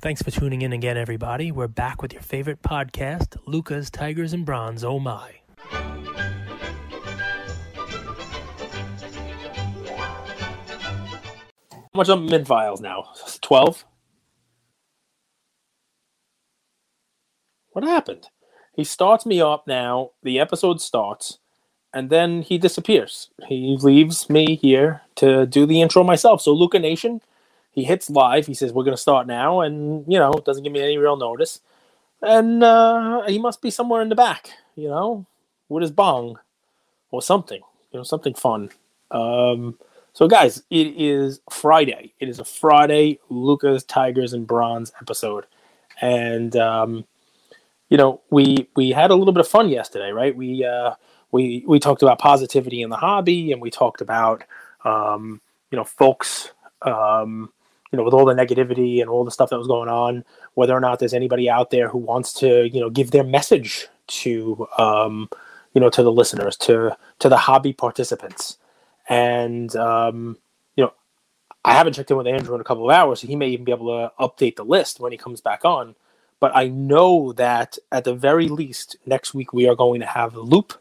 Thanks for tuning in again, everybody. We're back with your favorite podcast, Luca's Tigers and Bronze. Oh my. How much of min files now? Twelve. What happened? He starts me up now. The episode starts, and then he disappears. He leaves me here to do the intro myself. So Luca Nation, he hits live. He says we're going to start now, and you know doesn't give me any real notice. And uh, he must be somewhere in the back, you know, with his bong or something, you know, something fun. Um, so, guys, it is Friday. It is a Friday Lucas Tigers and Bronze episode, and um, you know we we had a little bit of fun yesterday, right? We uh, we we talked about positivity in the hobby, and we talked about um, you know folks um, you know with all the negativity and all the stuff that was going on, whether or not there's anybody out there who wants to you know give their message to um, you know to the listeners, to to the hobby participants and um, you know I haven't checked in with Andrew in a couple of hours, so he may even be able to update the list when he comes back on. But I know that at the very least next week we are going to have Loupe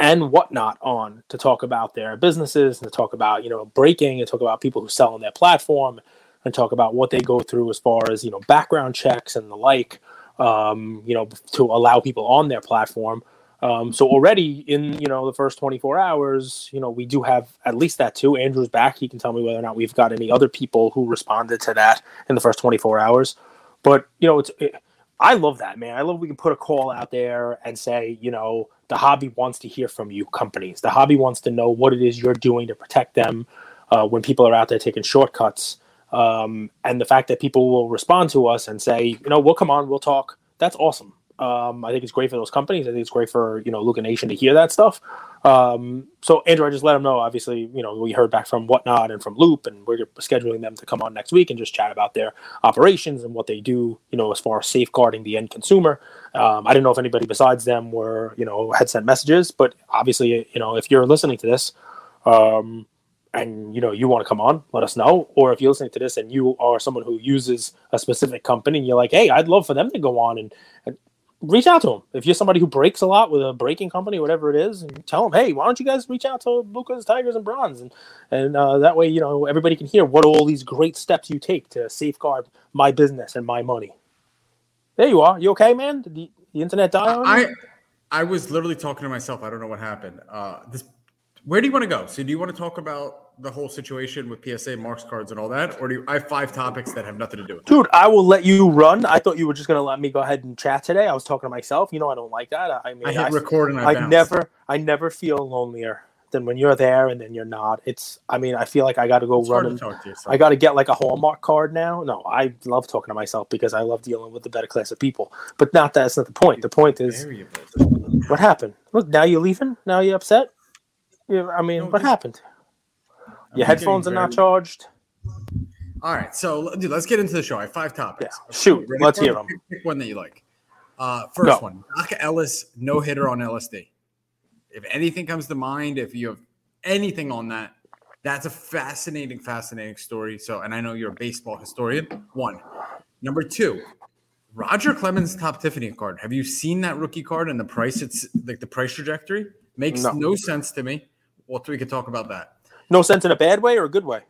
and whatnot on to talk about their businesses and to talk about you know breaking and talk about people who sell on their platform and talk about what they go through as far as you know background checks and the like um, you know to allow people on their platform um, so already in you know the first 24 hours, you know we do have at least that too. Andrew's back; he can tell me whether or not we've got any other people who responded to that in the first 24 hours. But you know, it's it, I love that man. I love we can put a call out there and say, you know, the hobby wants to hear from you, companies. The hobby wants to know what it is you're doing to protect them uh, when people are out there taking shortcuts. Um, and the fact that people will respond to us and say, you know, we'll come on, we'll talk. That's awesome. Um, I think it's great for those companies. I think it's great for you know Luca Nation to hear that stuff. Um, so Andrew, I just let them know. Obviously, you know we heard back from Whatnot and from Loupe, and we're scheduling them to come on next week and just chat about their operations and what they do. You know, as far as safeguarding the end consumer. Um, I didn't know if anybody besides them were you know had sent messages, but obviously, you know, if you're listening to this. Um, and you know you want to come on let us know or if you're listening to this and you are someone who uses a specific company and you're like hey i'd love for them to go on and, and reach out to them. If you're somebody who breaks a lot with a breaking company, whatever it is, and tell them, hey, why don't you guys reach out to Lucas Tigers and Bronze, and and uh, that way, you know, everybody can hear what all these great steps you take to safeguard my business and my money. There you are. You okay, man? Did the, the internet die I, I was literally talking to myself. I don't know what happened. Uh, this, where do you want to go? So, do you want to talk about the whole situation with PSA marks cards and all that, or do you, I have five topics that have nothing to do with? It? Dude, I will let you run. I thought you were just gonna let me go ahead and chat today. I was talking to myself. You know, I don't like that. I mean, I hit I, record and I, I never, I never feel lonelier than when you're there and then you're not. It's, I mean, I feel like I got to go run. And, I got to get like a Hallmark card now. No, I love talking to myself because I love dealing with the better class of people. But not that's not the point. The point is, what happened? Look, now you're leaving. Now you're upset. Yeah, I mean, no, what happened? Your headphones are not charged. All right, so dude, let's get into the show. I have five topics. Yeah. Shoot, let's hear them. Pick one that you like. Uh, first one, Doc Ellis no hitter on LSD. If anything comes to mind, if you have anything on that, that's a fascinating, fascinating story. So, and I know you're a baseball historian. One, number two, Roger Clemens Topps Tiffany card. Have you seen that rookie card and the price? It's like the price trajectory makes no, no sense to me. Well, we could talk about that. No sense in a bad way or a good way.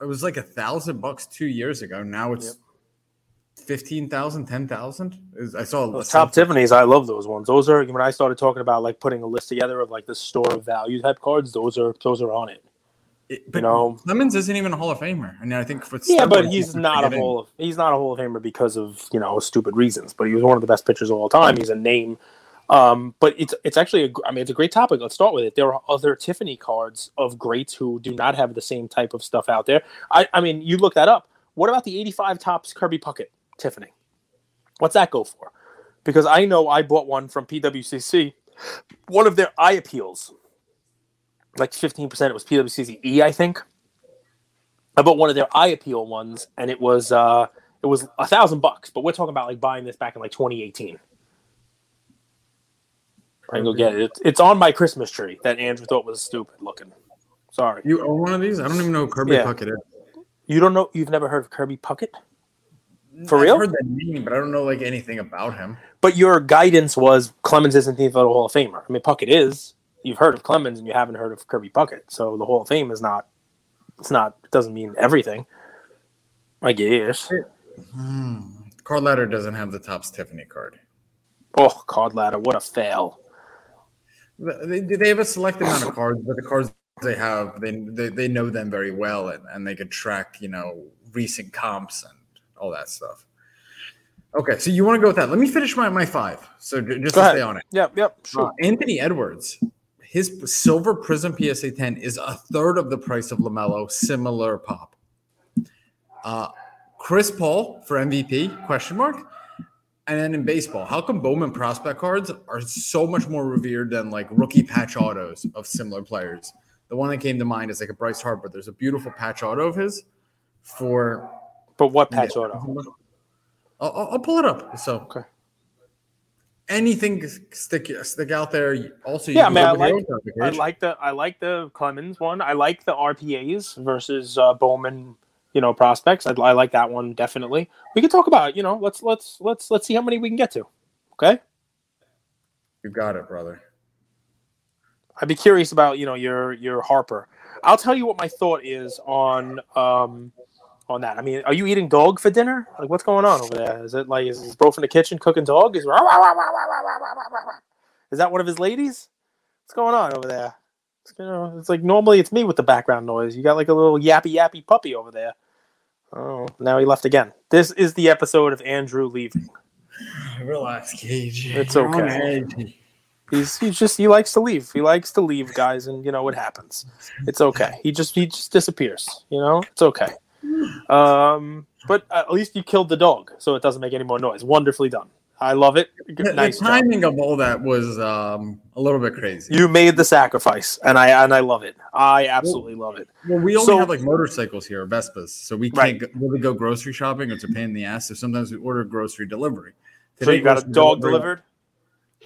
It was like a thousand bucks two years ago. Now it's yep. 15,000, 10,000. I saw those Topps Tiffany's. I love those ones. Those are when I started talking about like putting a list together of like the store of value type cards. Those are those are on it. It, but you know, Clemens isn't even a Hall of Famer, and I think for yeah, but he's not a Hall of he's not a Hall of Famer because of you know stupid reasons. But he was one of the best pitchers of all time. He's a name um, but it's it's actually a, I mean it's a great topic. Let's start with it. There are other Tiffany cards of greats who do not have the same type of stuff out there. I, I mean, you look that up. What about the 85 Topps Kirby Puckett Tiffany? What's that go for? Because I know I bought one from PWCC, one of their eye appeals, like 15%. It was PWCC E, I think. I bought one of their eye appeal ones, and it was uh, it was a thousand bucks. But we're talking about like buying this back in like 2018. I can go get it. It's on my Christmas tree that Andrew thought was stupid looking. Sorry. You own one of these? I don't even know who Kirby yeah. Puckett is. You don't know? You've never heard of Kirby Puckett? For I've real? heard that name, but I don't know like anything about him. But your guidance was Clemens isn't the Hall of Famer. I mean, Puckett is. You've heard of Clemens and you haven't heard of Kirby Puckett. So the Hall of Fame is not. It's not. It doesn't mean everything. I guess. Hmm. Card ladder doesn't have the Topps Tiffany card. Oh, card ladder. What a fail. They, they have a select amount of cards, but the cards they have, they they, they know them very well, and, and they could track, you know, recent comps and all that stuff. Okay, so you want to go with that? Let me finish my, my five. So just Go to ahead. stay on it. Yep. Yep. Uh, Sure. Anthony Edwards, his silver prism PSA 10 is a third of the price of LaMelo, similar pop. Uh, Chris Paul for MVP, question mark. And then in baseball, how come Bowman prospect cards are so much more revered than like rookie patch autos of similar players? The one that came to mind is like a Bryce Harper. There's a beautiful patch auto of his for but what patch yeah. auto? I'll, I'll- pull it up. So Okay. anything stick stick out there. Also, Yeah, man, I like- I like the I like the Clemens one. I like the RPAs versus uh, Bowman. You know, prospects. I, I like that one definitely. We can talk about. it, You know, let's let's let's let's see how many we can get to. Okay. You got it, brother. I'd be curious about you know your your Harper. I'll tell you what my thought is on um on that. I mean, are you eating dog for dinner? Like, what's going on over there? Is it like is his bro from the kitchen cooking dog? Is is that one of his ladies? What's going on over there? It's, you know, it's like normally it's me with the background noise. You got like a little yappy yappy puppy over there. Oh, now he left again. This is the episode of Andrew leaving. Relax, Cage. It's You're okay. He's he's just he likes to leave. He likes to leave, guys, and you know what happens. It's okay. He just he just disappears. You know, it's okay. Um, but at least you killed the dog, so it doesn't make any more noise. Wonderfully done. I love it. The, nice the job. timing of all that was um, a little bit crazy. You made the sacrifice, and I and I love it. I absolutely love it. well, we only so- have like motorcycles here, Vespas, so we can't Right. go, really go grocery shopping. It's a pain in the ass. So sometimes we order grocery delivery. So you got a dog delivery- delivered.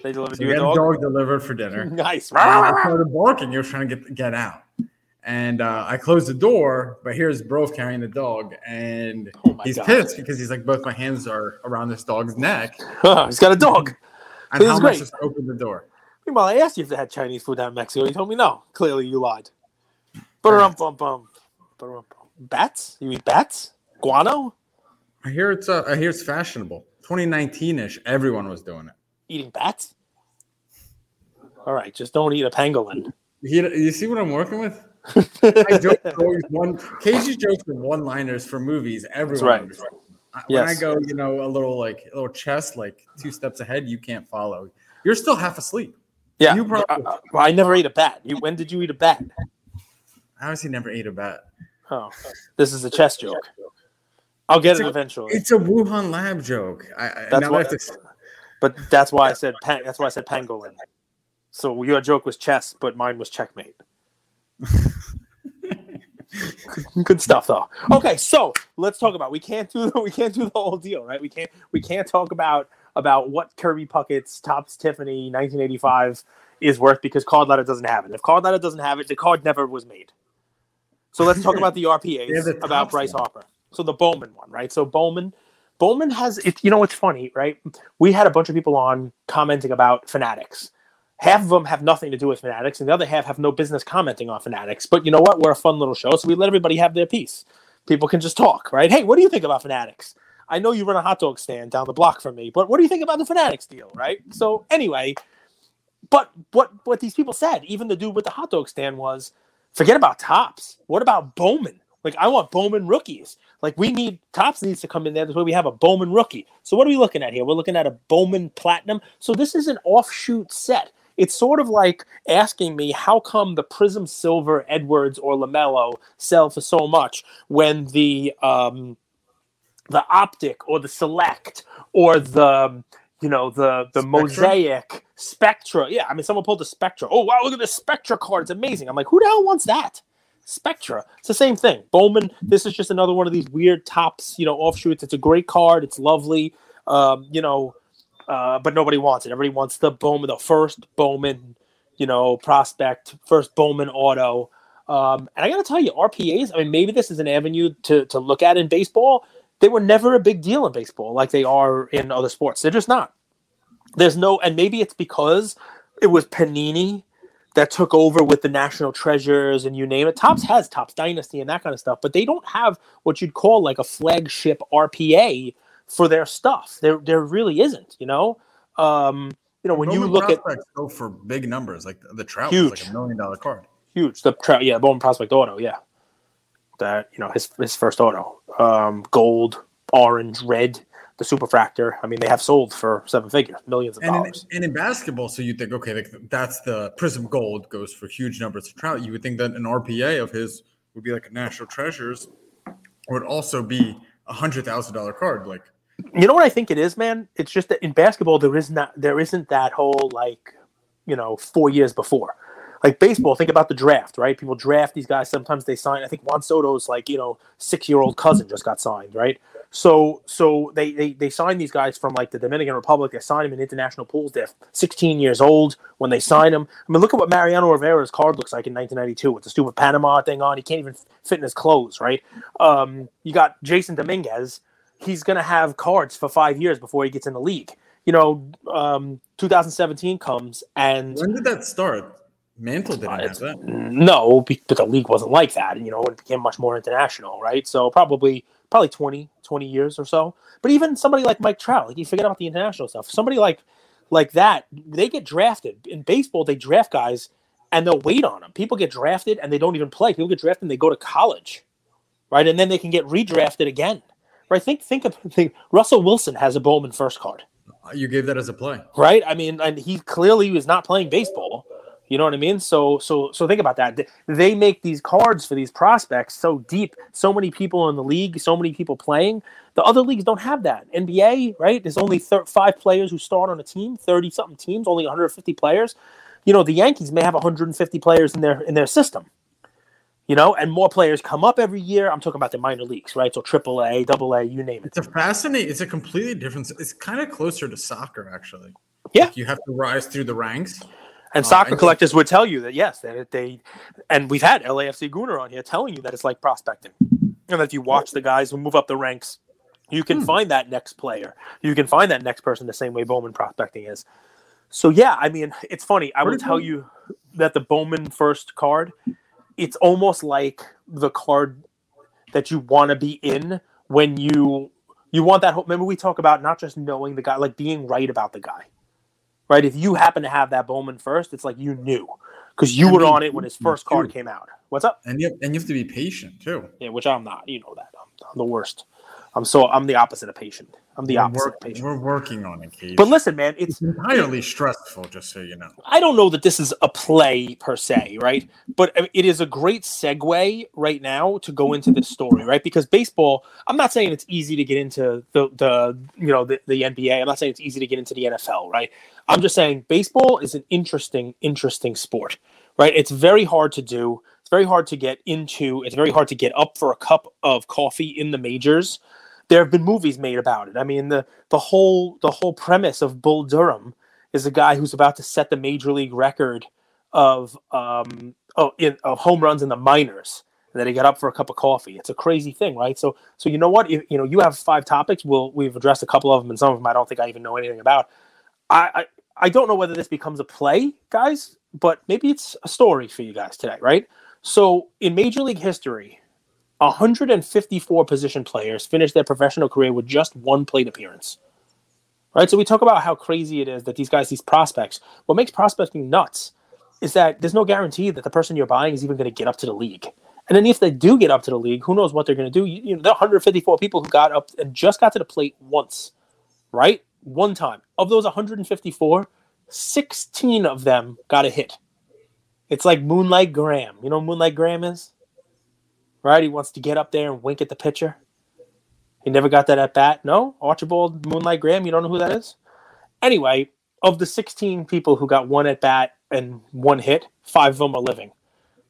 They delivered So you a dog. dog delivered for dinner. Nice. I started barking. Was trying to get get out, and uh, I closed the door. But here's Brove carrying the dog, and Oh he's God. pissed because he's like, both my hands are around this dog's neck. He's got a dog. And This how is am I great. supposed to open the door? Meanwhile, I asked you if they had Chinese food down in Mexico. You told me no. Clearly, you lied. Bum, bum. Bum. Bats? You eat bats? Guano? I hear it's uh, I hear it's fashionable. 2019 ish. Everyone was doing it. Eating bats? All right, just don't eat a pangolin. You, you see what I'm working with? I joke always one. Casey's jokes are one liners for movies. Everyone. right. understands. When I go, you know, a little like a little chest, like two steps ahead, you can't follow. You're still half asleep. Yeah, You probably- I, I- well, I never ate a bat. You, when did you eat a bat? I obviously never ate a bat. Oh, this is a chess joke. I'll get It's it a- eventually. It's a Wuhan lab joke. I, I That's now why, I have to, but that's why I said that's why I said pangolin. So your joke was chess, but mine was checkmate. Good stuff, though. Okay, so let's talk about. We can't do we can't do the whole deal, right? We can't we can't talk about about what Kirby Puckett's Topps Tiffany 1985 is worth because Card Ladder doesn't have it. If Card Ladder doesn't have it, the card never was made. So let's talk about the RPAs the about Bryce one. Harper. So the Bowman one, right? So Bowman, Bowman has it. You know what's funny, right? We had a bunch of people on commenting about Fanatics. Half of them have nothing to do with Fanatics, and the other half have no business commenting on Fanatics. But you know what? We're a fun little show, so we let everybody have their piece. People can just talk, right? Hey, what do you think about Fanatics? I know you run a hot dog stand down the block from me, but what do you think about the Fanatics deal, right? So anyway, but what what these people said, even the dude with the hot dog stand was, forget about Topps. What about Bowman? Like I want Bowman rookies. Like we need Topps needs to come in there. this way we have a Bowman rookie. So what are we looking at here? We're looking at a Bowman Platinum. So this is an offshoot set. It's sort of like asking me how come the Prism Silver Edwards or Lamelo sell for so much when the um, the optic or the select or the you know the the Spectra? mosaic spectra? Yeah i mean someone pulled the spectra. Oh wow look at this spectra card. It's amazing. I'm like who the hell wants that? Spectra. It's the same thing. Bowman this is just another one of these weird Topps you know offshoots. It's a great card. It's lovely. Um, you know uh, but nobody wants it everybody wants the bowman the first bowman you know prospect first bowman auto um, and i gotta tell you rpas i mean maybe this is an avenue to to look at in baseball they were never a big deal in baseball like they are in other sports. They're just not. There's no, and maybe it's because it was Panini that took over with the national treasures and you name it. Topps has Topps Dynasty and that kind of stuff, but they don't have what you'd call like a flagship RPA for their stuff. There, there really isn't. You know, um, you know when you look at go for big numbers, like the Trout huge. was like a million dollar card. Huge. The Trout, yeah, Bowman Prospect Auto, yeah. That you know his his first auto, um, gold, orange, red the superfractor. I mean, they have sold for seven figures, millions of and dollars. In, and in basketball, so you think, okay, like that's the Prism Gold goes for huge numbers of trout. You would think that an RPA of his would be like a National Treasures, would also be a hundred thousand dollar card. Like, you know what I think it is, man? It's just that in basketball there is not there isn't that whole like, you know, four years before. Like baseball, think about the draft, right? People draft these guys. Sometimes they sign. I think Juan Soto's like, you know, six year old cousin just got signed, right? So so they, they they sign these guys from like the Dominican Republic. They sign them in international pools. They're 16 years old when they sign them. I mean, look at what Mariano Rivera's card looks like in 1992 with the stupid Panama thing on. He can't even fit in his clothes, right? Um, you got Jasson Dominguez. He's gonna have cards for five years before he gets in the league. You know, um, 2017 comes and when did that start? Mantle didn't uh, have that. No, but the league wasn't like that. And, you know, it became much more international, right? So probably probably 20, 20 years or so. But even somebody like Mike Trout, like you forget about the international stuff. Somebody like like that, they get drafted in baseball. They draft guys and they'll wait on them. People get drafted and they don't even play. People get drafted and they go to college, right? And then they can get redrafted again, right? Think think of think. Russell Wilson has a Bowman first card. You gave that as a play, right? I mean, and he clearly was not playing baseball you know what I mean? So so so think about that. They make these cards for these prospects so deep, so many people in the league, so many people playing. The other leagues don't have that. NBA, right? There's only thir- five players who start on a team, 30 something teams, only 150 players. You know, the Yankees may have 150 players in their in their system. You know, and more players come up every year. I'm talking about the minor leagues, right? So triple A, double A, you name it. It's a fascinating, it's a completely different it's kind of closer to soccer actually. Yeah. Like you have to rise through the ranks. And uh, soccer and collectors would tell you that yes, they, they, and we've had LAFC Gunnar on here telling you that it's like prospecting, and that if you watch the guys who move up the ranks, you can hmm. find that next player, you can find that next person the same way Bowman prospecting is. So yeah, I mean, it's funny. I would tell you that the Bowman first card, it's almost like the card that you want to be in when you you want that. hope. Remember, we talk about not just knowing the guy, like being right about the guy right? If you happen to have that Bowman first, it's like you knew because you were on it when his first card came out. What's up? And you have, and you have to be patient too. Yeah, which I'm not. You know that. I'm, I'm the worst. I'm so I'm the opposite of patient. I'm the we're opposite work. We're working on it, Keith. But listen, man, it's, it's entirely it, stressful. Just so you know, I don't know that this is a play per se, right? But it is a great segue right now to go into this story, right? Because baseball, I'm not saying it's easy to get into the the you know the, the NBA. I'm not saying it's easy to get into the NFL, right? I'm just saying baseball is an interesting, interesting sport, right? It's very hard to do. It's very hard to get into. It's very hard to get up for a cup of coffee in the majors there have been movies made about it. I mean, the the whole the whole premise of Bull Durham is a guy who's about to set the major league record of um oh in of home runs in the minors. Then he got up for a cup of coffee. It's a crazy thing, right? So so you know what? If, you know you have five topics. We'll we've addressed a couple of them, and some of them I don't think I even know anything about. I, I I don't know whether this becomes a play, guys, but maybe it's a story for you guys today, right? So in Major League history, 154 position players finished their professional career with just one plate appearance. Right? So we talk about how crazy it is that these guys, these prospects, what makes prospecting nuts is that there's no guarantee that the person you're buying is even going to get up to the league. And then if they do get up to the league, who knows what they're going to do? You, you know, there are 154 people who got up and just got to the plate once, right? One time. Of those 154, 16 of them got a hit. It's like Moonlight Graham. You know Moonlight Graham is? Right? He wants to get up there and wink at the pitcher. He never got that at bat. No, Archibald Moonlight Graham. You don't know who that is. Anyway, of the 16 people who got one at bat and one hit, five of them are living.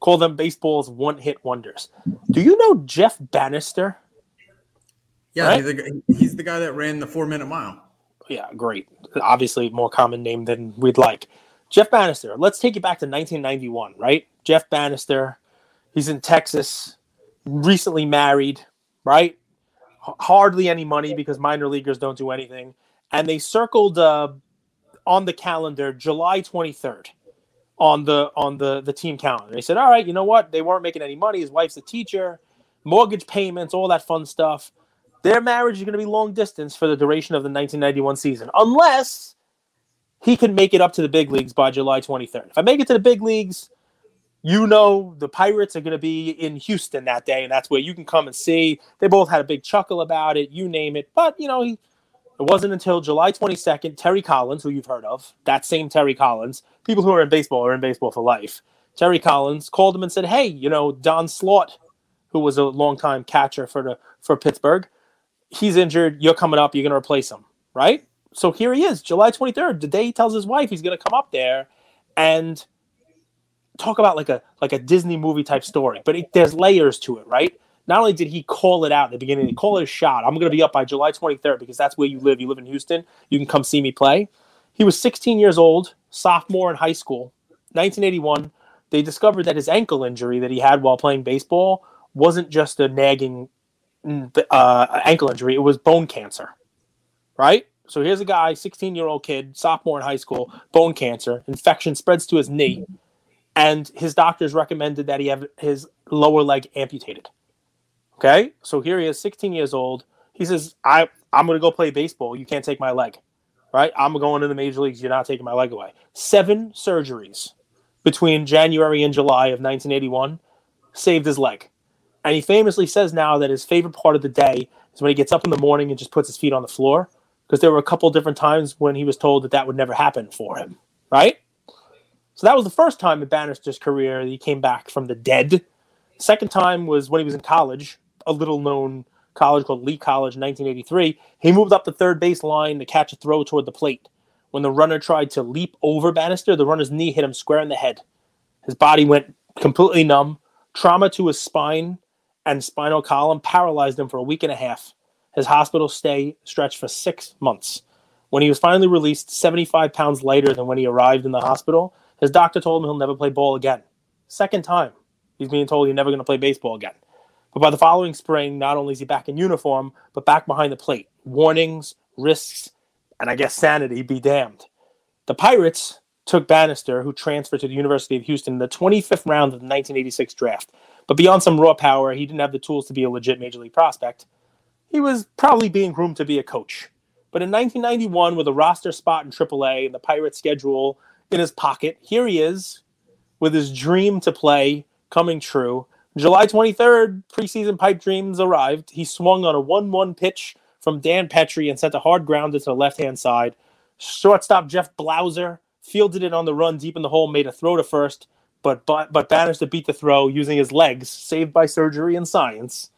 Call them baseball's one hit wonders. Do you know Jeff Banister? Yeah, right? he's, the, he's the guy that ran the four minute mile. Yeah, great. Obviously, more common name than we'd like. Jeff Banister. Let's take it back to 1991, right? Jeff Banister. He's in Texas recently married, right? hardly any money because minor leaguers don't do anything. And they circled uh, on the calendar July 23rd on the on the the team calendar. They said, "All right, you know what? They weren't making any money. His wife's a teacher, mortgage payments, all that fun stuff. Their marriage is going to be long distance for the duration of the 1991 season, unless he can make it up to the big leagues by July 23rd. If I make it to the big leagues, you know the Pirates are going to be in Houston that day, and that's where you can come and see. They both had a big chuckle about it, you name it. But you know, he, it wasn't until July 22nd. Terry Collins, who you've heard of, that same Terry Collins, people who are in baseball are in baseball for life. Terry Collins called him and said, "Hey, you know Don Slaught, who was a longtime catcher for the for Pittsburgh, he's injured. You're coming up. You're going to replace him, right?" So here he is, July 23rd, the day he tells his wife he's going to come up there, and talk about like a like a Disney movie type story, but it, there's layers to it, right? Not only did he call it out at the beginning, he called it a shot. I'm going to be up by July 23rd because that's where you live. You live in Houston. You can come see me play. He was 16 years old, sophomore in high school, 1981. They discovered that his ankle injury that he had while playing baseball wasn't just a nagging mm, uh, ankle injury; it was bone cancer. Right. So here's a guy, 16 year old kid, sophomore in high school, bone cancer, infection spreads to his knee and his doctors recommended that he have his lower leg amputated. Okay, so here he is, 16 years old. He says, "I I'm going to go play baseball. You can't take my leg, right? I'm going to the major leagues. You're not taking my leg away." Seven surgeries between January and July of 1981 saved his leg, and he famously says now that his favorite part of the day is when he gets up in the morning and just puts his feet on the floor because there were a couple different times when he was told that that would never happen for him, right? So that was the first time in Banister's career that he came back from the dead. Second time was when he was in college, a little known college called Lee College in 1983. He moved up the third base line to catch a throw toward the plate. When the runner tried to leap over Banister, the runner's knee hit him square in the head. His body went completely numb. Trauma to his spine and spinal column paralyzed him for a week and a half. His hospital stay stretched for six months. When he was finally released, 75 pounds lighter than when he arrived in the hospital, his doctor told him he'll never play ball again. Second time he's being told he's never going to play baseball again. But by the following spring, not only is he back in uniform, but back behind the plate. Warnings, risks, and I guess sanity be damned. The Pirates took Banister, who transferred to the University of Houston in the 25th round of the 1986 draft. But beyond some raw power, he didn't have the tools to be a legit major league prospect. He was probably being groomed to be a coach. But in 1991, with a roster spot in AAA and the Pirates' schedule in his pocket. Here he is with his dream to play coming true. July 23rd, preseason pipe dreams arrived. He swung on a 1 1 pitch from Dan Petry and sent a hard grounder to the left hand side. Shortstop Jeff Blauser fielded it on the run deep in the hole, made a throw to first, but, but, but managed to beat the throw using his legs, saved by surgery and science,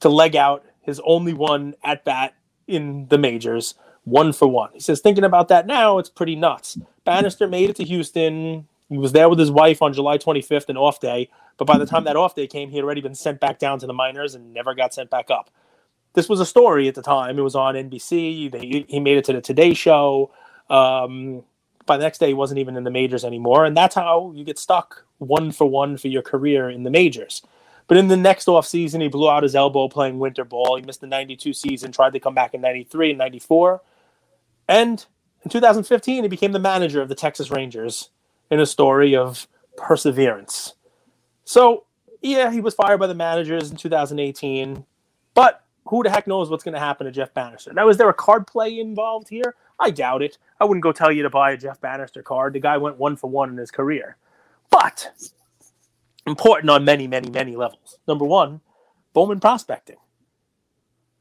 to leg out his only one at bat in the majors one for one. He says, thinking about that now, it's pretty nuts. Banister made it to Houston. He was there with his wife on July 25th, an off day. But by the time that off day came, he had already been sent back down to the minors and never got sent back up. This was a story at the time. It was on NBC. They, he made it to the Today Show. Um, by the next day, he wasn't even in the majors anymore. And that's how you get stuck one for one for your career in the majors. But in the next off season, he blew out his elbow playing winter ball. He missed the 92 season, tried to come back in 93 and 94. And in 2015, he became the manager of the Texas Rangers in a story of perseverance. So, yeah, he was fired by the managers in 2018, but who the heck knows what's going to happen to Jeff Banister? Now, is there a card play involved here? I doubt it. I wouldn't go tell you to buy a Jeff Banister card. The guy went one for one in his career. But important on many, many, many levels. Number one, Bowman prospecting.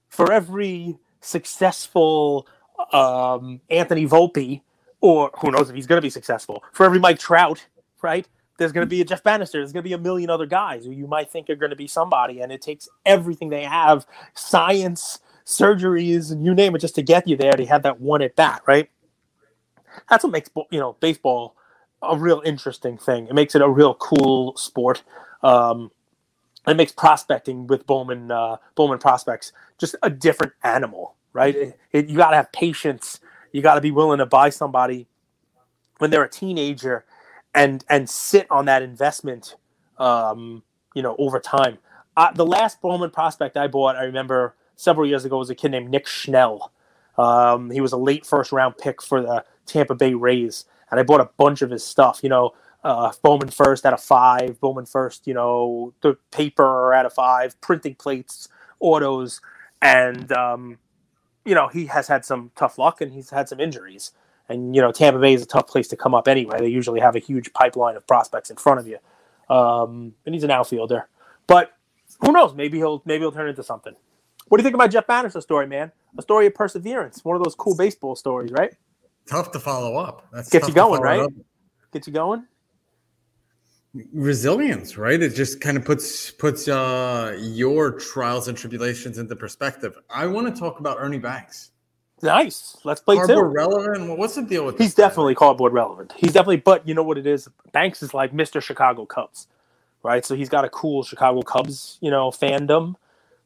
For every successful um, Anthony Volpe, or who knows if he's going to be successful. For every Mike Trout, right? There's going to be a Jeff Banister. There's going to be a million other guys who you might think are going to be somebody, and it takes everything they have, science, surgeries, and you name it, just to get you there. They have that one at bat, right? That's what makes you know baseball a real interesting thing. It makes it a real cool sport. Um, it makes prospecting with Bowman uh, Bowman prospects just a different animal right? It, it, you got to have patience. You got to be willing to buy somebody when they're a teenager and and sit on that investment, um, you know, over time. Uh, the last Bowman prospect I bought, I remember several years ago was a kid named Nick Schnell. Um, he was a late first round pick for the Tampa Bay Rays, and I bought a bunch of his stuff. You know, uh, Bowman first out of five, Bowman first. You know, the paper out of five, printing plates, autos, and um, you know he has had some tough luck and he's had some injuries. And you know, Tampa Bay is a tough place to come up anyway. They usually have a huge pipeline of prospects in front of you, um, and he's an outfielder. But who knows? Maybe he'll maybe he'll turn into something. What do you think about Jeff Banister story, man? A story of perseverance. One of those cool baseball stories, right? Tough to follow up. That's Gets you going, right? Up. Gets you going. Resilience, right? It just kind of puts puts uh, your trials and tribulations into perspective. I want to talk about Ernie Banks. Nice. Let's play cardboard too. relevant. What's the deal with? He's definitely guy? cardboard relevant. He's definitely, but you know what it is. Banks is like Mr. Chicago Cubs, right? So he's got a cool Chicago Cubs, you know, fandom,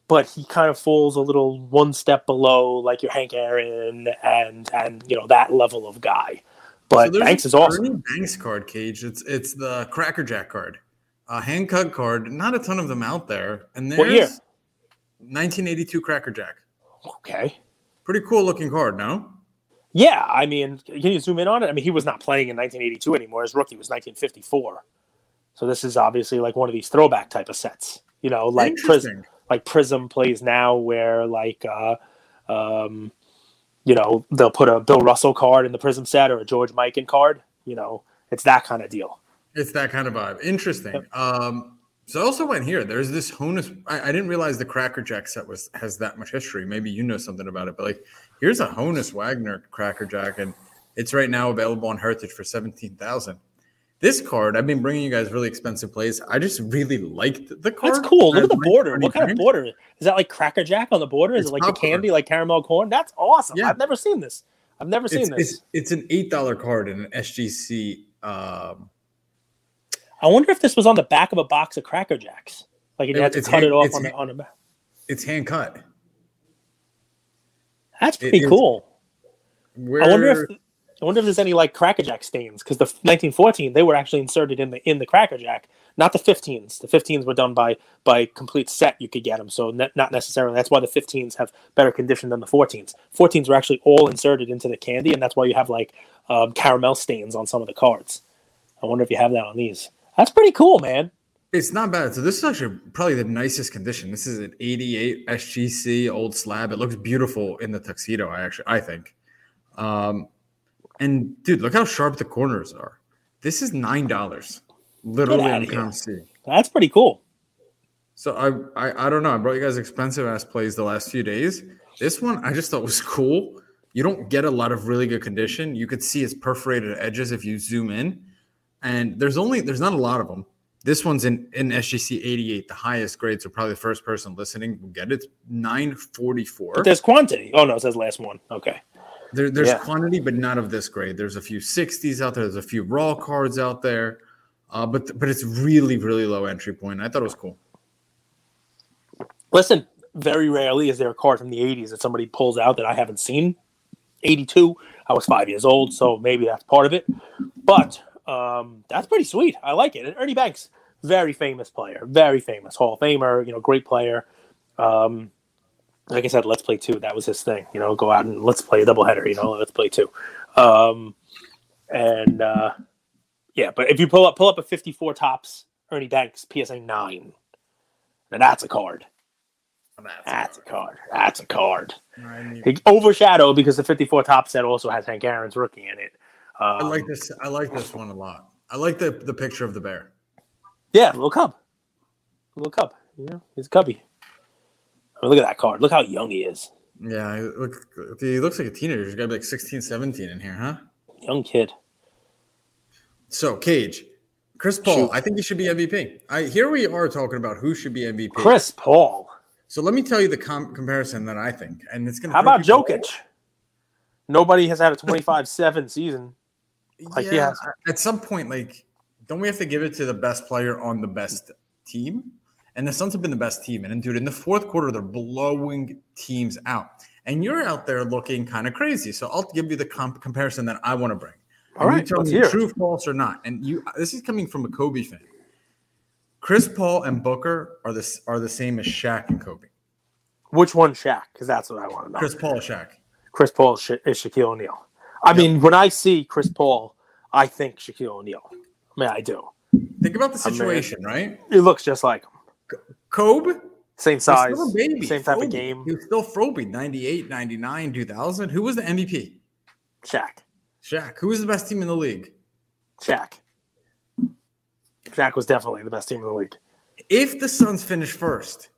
but he kind of falls a little one step below like your Hank Aaron and and you know that level of guy. But so Banks is awesome. Banks card cage. It's it's the Cracker Jack card, a hand cut card. Not a ton of them out there. And there's what year? 1982 Cracker Jack. Okay. Pretty cool looking card, no? Yeah, I mean, can you zoom in on it? I mean, he was not playing in 1982 anymore. His rookie was 1954. So this is obviously like one of these throwback type of sets. You know, like Prism, like Prism plays now, where like, uh, um, you know, they'll put a Bill Russell card in the Prism set or a George Mikan card. You know, it's that kind of deal. It's that kind of vibe. Interesting. Yep. Um, so I also went here. There's this Honus. I, I, didn't realize the Cracker Jack set was has that much history. Maybe you know something about it, but like here's a Honus Wagner Cracker Jack, and it's right now available on Heritage for seventeen thousand. This card, I've been bringing you guys really expensive plays. I just really liked the card. That's cool. Look at the border. What kind of border is that? Like Cracker Jack on the border? Is it's it like the candy, like caramel corn? That's awesome. Yeah. I've never seen this. I've never seen it's, this. It's, it's an eight dollar card in an SGC. Um, I wonder if this was on the back of a box of Cracker Jacks. Like you had to cut hand, it off on the on the. It's hand cut. That's pretty it, cool. Where... I wonder if I wonder if there's any like Cracker Jack stains because the 1914 they were actually inserted in the in the Cracker Jack, not the 15s. The 15s were done by by complete set. You could get them, so ne- not necessarily. That's why the 15s have better condition than the 14s. 14s were actually all inserted into the candy, and that's why you have like um, caramel stains on some of the cards. I wonder if you have that on these. That's pretty cool, man. It's not bad. So this is actually probably the nicest condition. This is an 88 SGC old slab. It looks beautiful in the tuxedo. I actually I think. Um, and dude, look how sharp the corners are. This is nine dollars, literally in COMC. That's pretty cool. So I, I I don't know. I brought you guys expensive ass plays the last few days. This one I just thought was cool. You don't get a lot of really good condition. You could see its perforated edges if you zoom in and there's only there's not a lot of them. This one's in in SGC 88, the highest grade. So probably the first person listening will get it. It's 944. But there's quantity. Oh no, it says last one. Okay. There, there's yeah. quantity, but not of this grade. There's a few 60s out there. There's a few raw cards out there, uh, but but it's really really low entry point. I thought it was cool. Listen, very rarely is there a card from the 80s that somebody pulls out that I haven't seen. 82, I was five years old, so maybe that's part of it. But um, that's pretty sweet. I like it. And Ernie Banks, very famous player, very famous Hall of Famer. You know, great player. Um, like I said, let's play two. That was his thing. You know, go out and let's play a doubleheader. You know, let's play two. Um, and uh, yeah, but if you pull up pull up a fifty four Topps Ernie Banks PSA nine, then that's a card. That's, that's a, card. That's a card. He overshadowed because the 54 Topps set also has Hank Aaron's rookie in it. Um, I like um, this. I like this one a lot. I like the the picture of the bear. Yeah, little cub, little cub. You know, he's a cubby. I mean, look at that card. Look how young he is. Yeah, look, he looks like a teenager. He's got to be like 16, 17 in here, huh? Young kid. So, Cage, Chris Paul, Shoot. I think he should be MVP. I here we are talking about who should be MVP. Chris Paul. So let me tell you the com- comparison that I think, and it's going to. How about Jokic? Nobody has had a twenty-five-seven season. Like yeah, at some point, like, don't we have to give it to the best player on the best team? And the Suns have been the best team. And dude, in the fourth quarter, they're blowing teams out. And you're out there looking kind of crazy. So I'll give you the comp- comparison that I want to bring. All right, You tell me true, false, or not. And you, this is coming from a Kobe fan. Chris Paul and Booker are the are the same as Shaq and Kobe. Which one, Shaq? Because that's what I want to know. Chris Paul, Shaq. Chris Paul is, Sha- is Shaquille O'Neal. I Yep. mean, when I see Chris Paul, I think Shaquille O'Neal. I mean, I do. Think about the I mean- situation, right? It looks just like him. Kobe, Same size, still a baby. same type Froby. of game. He was still Froby, 98, 99, 2000. Who was the MVP? Shaq. Shaq. Who was the best team in the league? Shaq. Shaq was definitely the best team in the league. If the Suns finish first,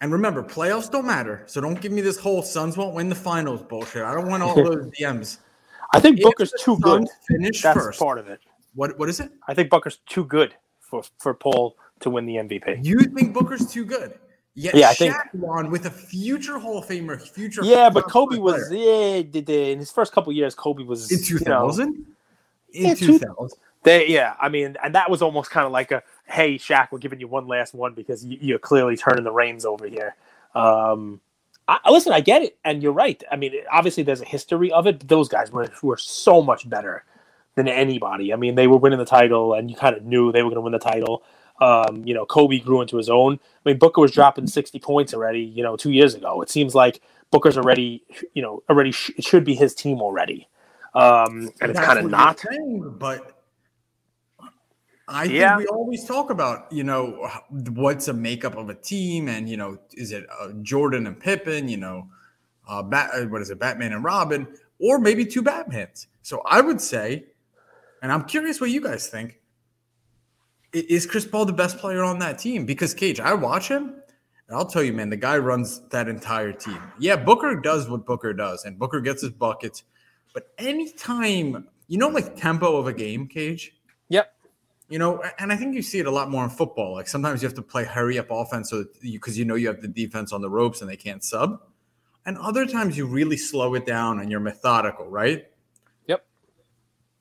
and remember, playoffs don't matter, so don't give me this whole Suns won't win the finals bullshit. I don't want all those DMs. I think If Booker's too good. Finish That's first. part of it. What what is it? I think Booker's too good for for Paul to win the MVP. You think Booker's too good? Yet Yeah, I Shaq think- won with a future Hall of Famer, future Yeah, but Kobe was yeah. Did in his first couple years, Kobe was in you know, 2000. In Yeah, two- 2000. They, yeah, I mean, and that was almost kind of like a, hey, Shaq, we're giving you one last one because you, you're clearly turning the reins over here. Um, I, I- listen, I get it, and you're right. I mean, obviously, there's a history of it, but those guys were were so much better than anybody. I mean, they were winning the title, and you kind of knew they were going to win the title. Um, you know, Kobe grew into his own. I mean, Booker was dropping 60 points already. You know, two years ago. It seems like Booker's already, you know, already sh- it should be his team already. Um, and it's kind of not. saying, but I Yeah. think we always talk about, you know, what's a makeup of a team, and you know, is it uh, Jordan and Pippen, you know, uh, Bat, uh, what is it, Batman and Robin, or maybe two Batmans? So I would say, and I'm curious what you guys think. Is Chris Paul the best player on that team? Because Cage, I watch him, and I'll tell you, man, the guy runs that entire team. Yeah, Booker does what Booker does, and Booker gets his buckets. But anytime, you know, like tempo of a game, Cage. Yep. You know, and I think you see it a lot more in football. Like sometimes you have to play hurry up offense so that you because you know you have the defense on the ropes and they can't sub. And other times you really slow it down and you're methodical, right?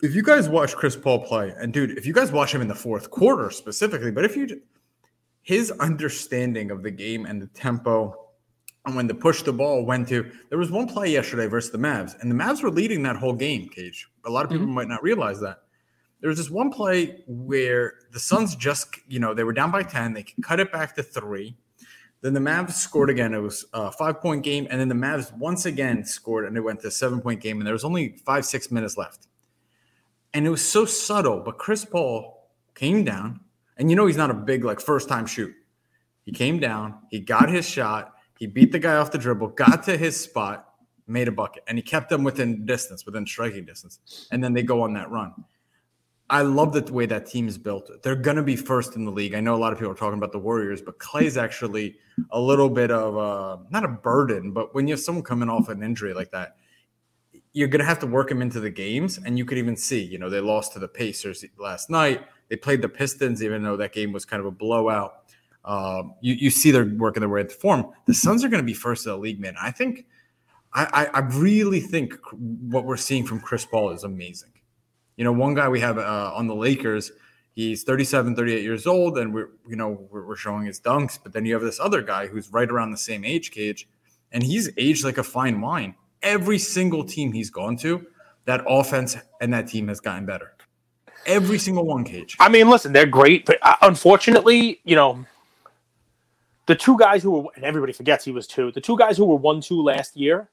If you guys watch Chris Paul play, and dude, if you guys watch him in the fourth quarter specifically, but if you his understanding of the game and the tempo and when to push the ball, when to there was one play yesterday versus the Mavs, and the Mavs were leading that whole game, Cage. A lot of people mm-hmm. might not realize that. There was this one play where the Suns just, you know, they were down by 10. They cut it back to three. Then the Mavs scored again. It was a five point game. And then the Mavs once again scored and it went to a seven point game. And there was only five, six minutes left. And it was so subtle. But Chris Paul came down. And you know, he's not a big, like, first time shoot. He came down, he got his shot, he beat the guy off the dribble, got to his spot, made a bucket. And he kept them within distance, within striking distance. And then they go on that run. I love the way that team is built. They're going to be first in the league. I know a lot of people are talking about the Warriors, but Clay's actually a little bit of a, not a burden, but when you have someone coming off an injury like that, you're going to have to work him into the games. And you could even see, you know, they lost to the Pacers last night. They played the Pistons, even though that game was kind of a blowout. Um, you, you see they're working their way into form. The Suns are going to be first in the league, man. I think, I, I, I really think what we're seeing from Chris Paul is amazing. You know, one guy we have uh, on the Lakers, he's 37, 38 years old, and we're, you know, we're, we're showing his dunks. But then you have this other guy who's right around the same age cage, and he's aged like a fine wine. Every single team he's gone to, that offense and that team has gotten better. Every single one, Cage. I mean, listen, they're great, but uh, unfortunately, you know, the two guys who were, and everybody forgets he was two, the two guys who were 1 2 last year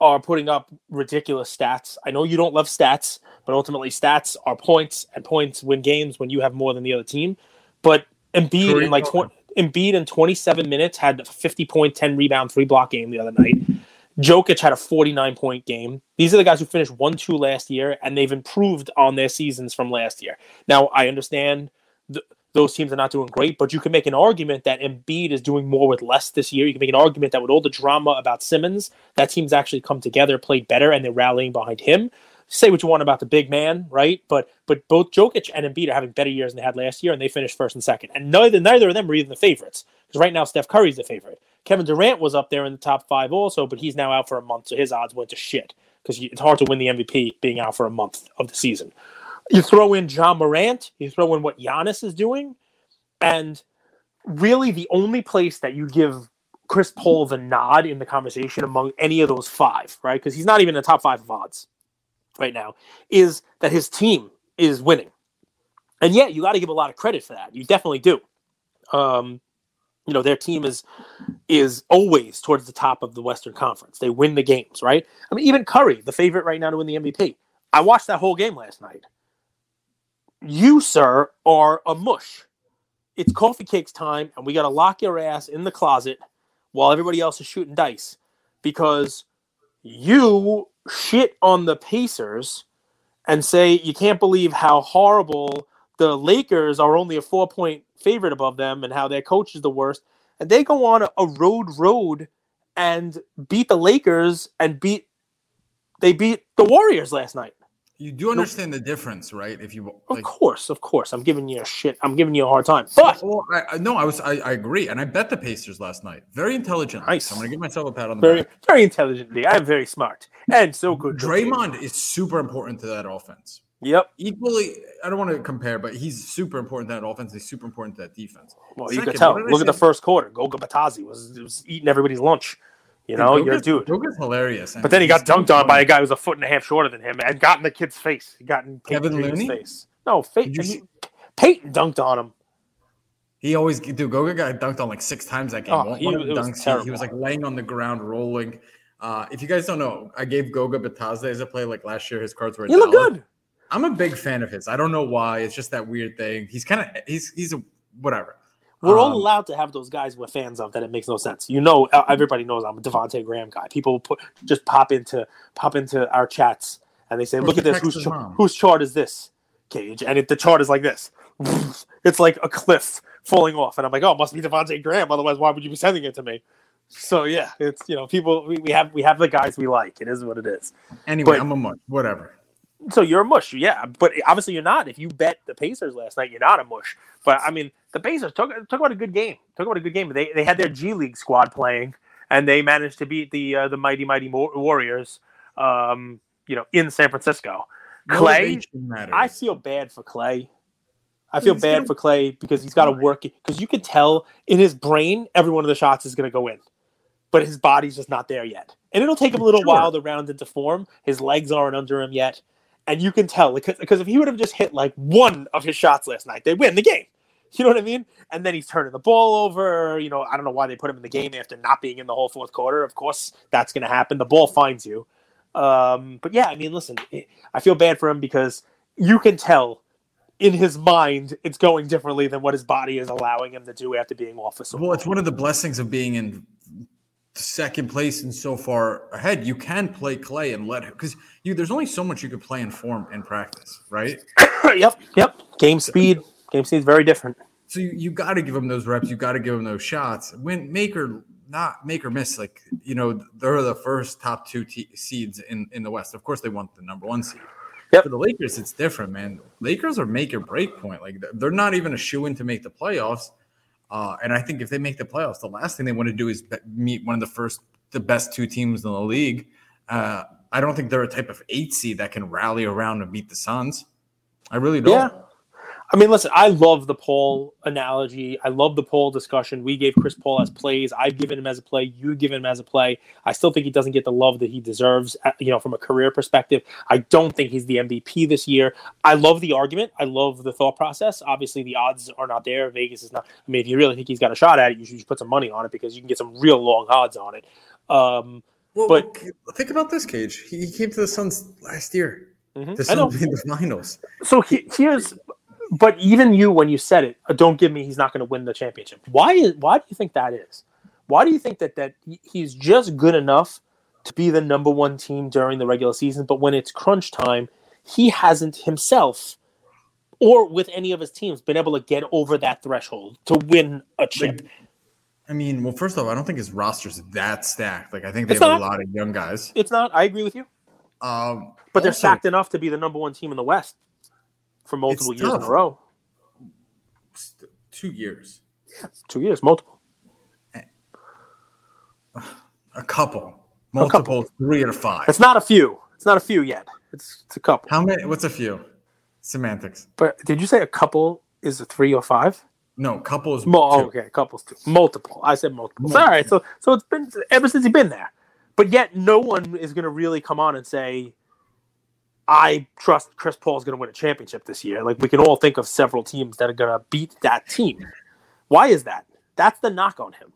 are putting up ridiculous stats. I know you don't love stats, but ultimately, stats are points, and points win games when you have more than the other team. But Embiid in like. 20, Embiid in 27 minutes had a 50 point, 10 rebound, three block game the other night. Jokic had a 49 point game. These are the guys who finished 1 2 last year, and they've improved on their seasons from last year. Now, I understand th- those teams are not doing great, but you can make an argument that Embiid is doing more with less this year. You can make an argument that with all the drama about Simmons, that team's actually come together, played better, and they're rallying behind him. Say what you want about the big man, right? But but both Jokic and Embiid are having better years than they had last year, and they finished first and second. And neither neither of them are even the favorites because right now Steph Curry's the favorite. Kevin Durant was up there in the top five also, but he's now out for a month, so his odds went to shit because it's hard to win the MVP being out for a month of the season. You throw in John Morant, you throw in what Giannis is doing, and really the only place that you give Chris Paul the nod in the conversation among any of those five, right? Because he's not even the top five of odds right now, is that his team is winning. And yeah, you got to give a lot of credit for that. You definitely do. Um, you know their team is is always towards the top of the Western Conference. They win the games, right? I mean, even Curry, the favorite right now to win the MVP. I watched that whole game last night. You, sir, are a mush. It's coffee cakes time, and we got to lock your ass in the closet while everybody else is shooting dice because you shit on the Pacers and say you can't believe how horrible the Lakers are only a four point favorite above them and how their coach is the worst. And they go on a, road road and beat the Lakers and beat they beat the Warriors last night. You do understand the difference, right? If you Of course, of course. I'm giving you a shit. I'm giving you a hard time. But well, I, I, no, I was I, I agree, and I bet the Pacers last night. Very intelligent. Nice. I'm gonna give myself a pat on the very back. very intelligent. I'm very smart and so good. Draymond is super important to that offense. Yep. Equally, I don't want to compare, but he's super important to that offense. He's super important to that defense. Well, you Second, could tell. what I Look at the first quarter. Goga Bitadze was, was eating everybody's lunch. You know, you're a dude. Goga's hilarious. But then he got dunked on by a guy who's a foot and a half shorter than him and got in the kid's face. He got in Kevin Dreamer's Looney? face. No, Fa- he- Payton dunked on him. He always dude Goga got dunked on like six times that game. Oh, One he- of the it was dunks, he, he was like laying on the ground, rolling. Uh, if you guys don't know, I gave Goga Bitadze as a play like last year. His cards were He looked good. I'm a big fan of his. I don't know why. It's just that weird thing. He's kind of he's he's a whatever. We're all Um, allowed to have those guys we're fans of that it makes no sense. You know, everybody knows I'm a Devontae Graham guy. People put just pop into pop into our chats and they say, "Look at this. Whose, cha- whose chart is this, Cage?" And if the chart is like this. It's like a cliff falling off, and I'm like, "Oh, it must be Devontae Graham. Otherwise, why would you be sending it to me?" So yeah, it's you know, people we, we have we have the guys we like. It is what it is. Anyway, But- I'm a mush. whatever. So you're a mush, yeah. But obviously you're not. If you bet the Pacers last night, you're not a mush. But I mean, the Pacers took talk about a good game. Talk about a good game. They they had their G League squad playing, and they managed to beat the uh, the mighty mighty Warriors. Um, you know, in San Francisco. Clay, I feel bad for Clay. I feel He's bad gonna- for Clay because he's got to work because you can tell in his brain every one of the shots is going to go in, but his body's just not there yet, and it'll take him a little Sure. while to round into form. His legs aren't under him yet, and you can tell because because if he would have just hit like one of his shots last night, they win the game. You know what I mean? And then he's turning the ball over. You know, I don't know why they put him in the game after not being in the whole fourth quarter. Of course, that's going to happen. The ball finds you. Um, but yeah, I mean, listen, it, I feel bad for him because you can tell in his mind it's going differently than what his body is allowing him to do after being off the Well, it's one of the blessings of being in second place and so far ahead. You can play Clay and let him because you there's only so much you could play in form in practice, right? yep, yep. Game speed, game very different. So you, you got to give him those reps. You got to give him those shots. When make or not make or miss, like you know, they're the first top two seeds in in the West. Of course, they want the number one seed. Yep. For the Lakers, it's different, man. Lakers are make or break point. Like they're not even a shoe in to make the playoffs. Uh, and I think if they make the playoffs, the last thing they want to do is be- meet one of the first, the best two teams in the league. Uh, I don't think they're a type of eight seed that can rally around and beat the Suns. I really don't. Yeah. I mean, listen, I love the Paul analogy. I love the Paul discussion. We gave Chris Paul as plays. I've given him as a play. You've given him as a play. I still think he doesn't get the love that he deserves, uh, you know, from a career perspective. I don't think he's the MVP this year. I love the argument. I love the thought process. Obviously, the odds are not there. Vegas is not. I mean, if you really think he's got a shot at it, you should put some money on it because you can get some real long odds on it. Um, Well, But- think about this, Cage. He, came to the Suns last year. mhm. The Suns made the finals. So he, here's, but even you, when you said it, uh, don't give me he's not going to win the championship. Why is why do you think that is? Why do you think that that he's just good enough to be the number one team during the regular season, but when it's crunch time, he hasn't himself or with any of his teams been able to get over that threshold to win a chip. I mean, well, first off, I don't think his roster's that stacked. Like, I think they It's have not. a lot of young guys. It's not. I agree with you, Um, but they're stacked enough to be the number one team in the West for multiple It's years in a row. Two years, Two years, multiple. a couple, A couple. multiple, three or five. It's not a few. It's not a few yet. It's it's a couple. How many? What's a few? Semantics. But did you say a couple is a three or five? No, couple is Mo- oh, two. okay, couples too. Multiple. I said multiple. Multiple. All right. So so it's been ever since he's been there. But yet no one is going to really come on and say, I trust Chris Paul is going to win a championship this year. Like we can all think of several teams that are going to beat that team. Why is that? That's the knock on him.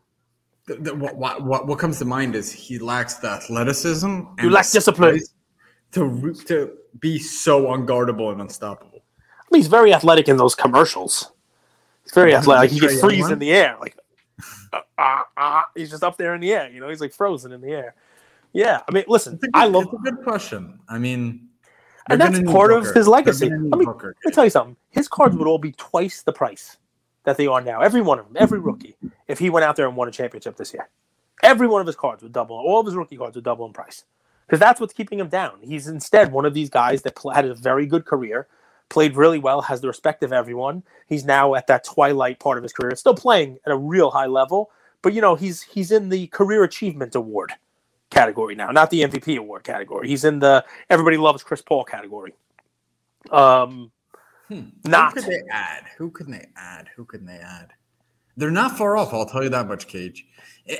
The, the, what, what, what comes to mind is he lacks the athleticism and You lack the discipline. to to be so unguardable and unstoppable. I mean, he's very athletic in those commercials. He's very athletic. He Trey can Young freeze in the air, like uh, uh, uh, he's just up there in the air. You know, he's like frozen in the air. Yeah, I mean, listen, good, I love. it's a good question. I mean, And that's part of his legacy. Let me- Let me tell you something. His cards would all be twice the price that they are now. Every one of them, every rookie, if he went out there and won a championship this year, every one of his cards would double. All of his rookie cards would double in price because that's what's keeping him down. He's instead one of these guys that had a very good career, played really well, has the respect of everyone. He's now at that twilight part of his career, still playing at a real high level, but you know he's he's in the career achievement award category now, not the MVP award category. He's in the everybody loves Chris Paul category. Um, Hmm. Not. Who could they add? Who can they add? Who can they add? They're not far off. I'll tell you that much, Cage.